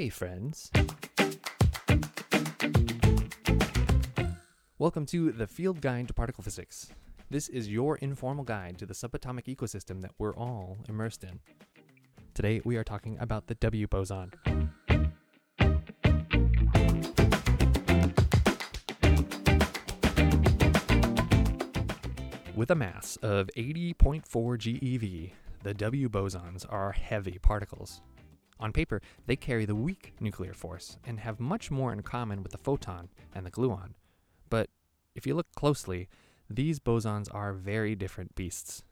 Hey, friends. Welcome to the Field Guide to Particle Physics. This is your informal guide to the subatomic ecosystem that we're all immersed in. Today, we are talking about the W boson. With a mass of 80.4 GeV, the W bosons are heavy particles. On paper, they carry the weak nuclear force and have much more in common with the photon and the gluon. But if you look closely, these bosons are very different beasts.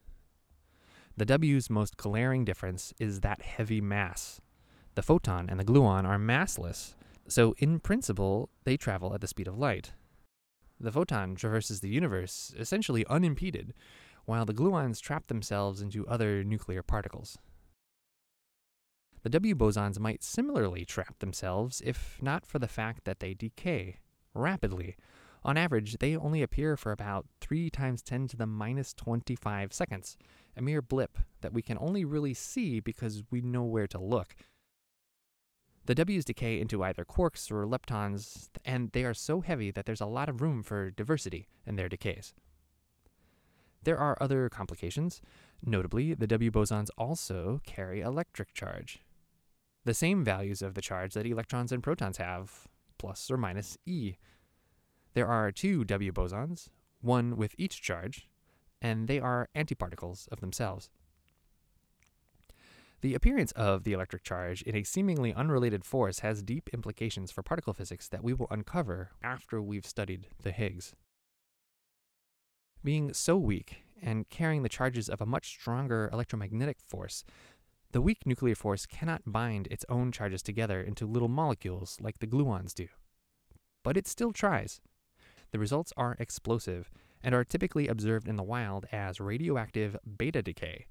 The W's most glaring difference is that heavy mass. The photon and the gluon are massless, so in principle, they travel at the speed of light. The photon traverses the universe essentially unimpeded, while the gluons trap themselves into other nuclear particles. The W bosons might similarly trap themselves if not for the fact that they decay rapidly. On average, they only appear for about 3 times 10 to the minus 25 seconds, a mere blip that we can only really see because we know where to look. The W's decay into either quarks or leptons, and they are so heavy that there's a lot of room for diversity in their decays. There are other complications. Notably, the W bosons also carry electric charge. The same values of the charge that electrons and protons have, plus or minus E. There are two W bosons, one with each charge, and they are antiparticles of themselves. The appearance of the electric charge in a seemingly unrelated force has deep implications for particle physics that we will uncover after we've studied the Higgs. Being so weak and carrying the charges of a much stronger electromagnetic force, the weak nuclear force cannot bind its own charges together into little molecules like the gluons do. But it still tries. The results are explosive and are typically observed in the wild as radioactive beta decay,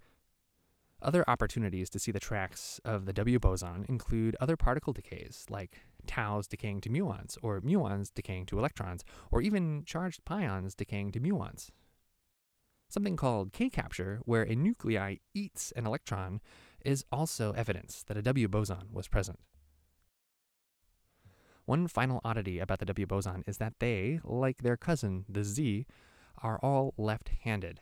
other opportunities to see the tracks of the W boson include other particle decays, like taus decaying to muons, or muons decaying to electrons, or even charged pions decaying to muons. Something called K capture, where a nuclei eats an electron, is also evidence that a W boson was present. One final oddity about the W boson is that they, like their cousin, the Z, are all left handed.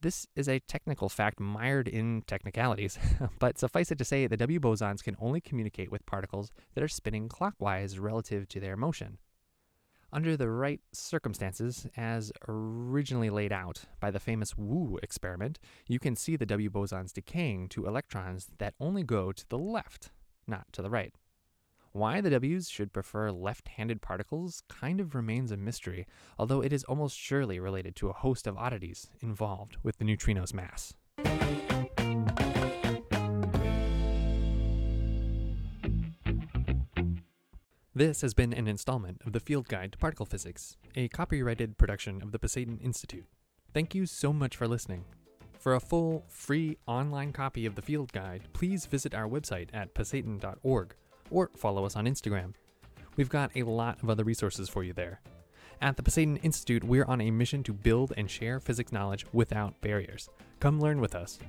This is a technical fact mired in technicalities, but suffice it to say, the W bosons can only communicate with particles that are spinning clockwise relative to their motion. Under the right circumstances, as originally laid out by the famous Wu experiment, you can see the W bosons decaying to electrons that only go to the left, not to the right. Why the W's should prefer left handed particles kind of remains a mystery, although it is almost surely related to a host of oddities involved with the neutrino's mass. This has been an installment of the Field Guide to Particle Physics, a copyrighted production of the Pasayten Institute. Thank you so much for listening. For a full, free online copy of the Field Guide, please visit our website at pasayten.org or follow us on Instagram. We've got a lot of other resources for you there. At the Pasayten Institute, we're on a mission to build and share physics knowledge without barriers. Come learn with us.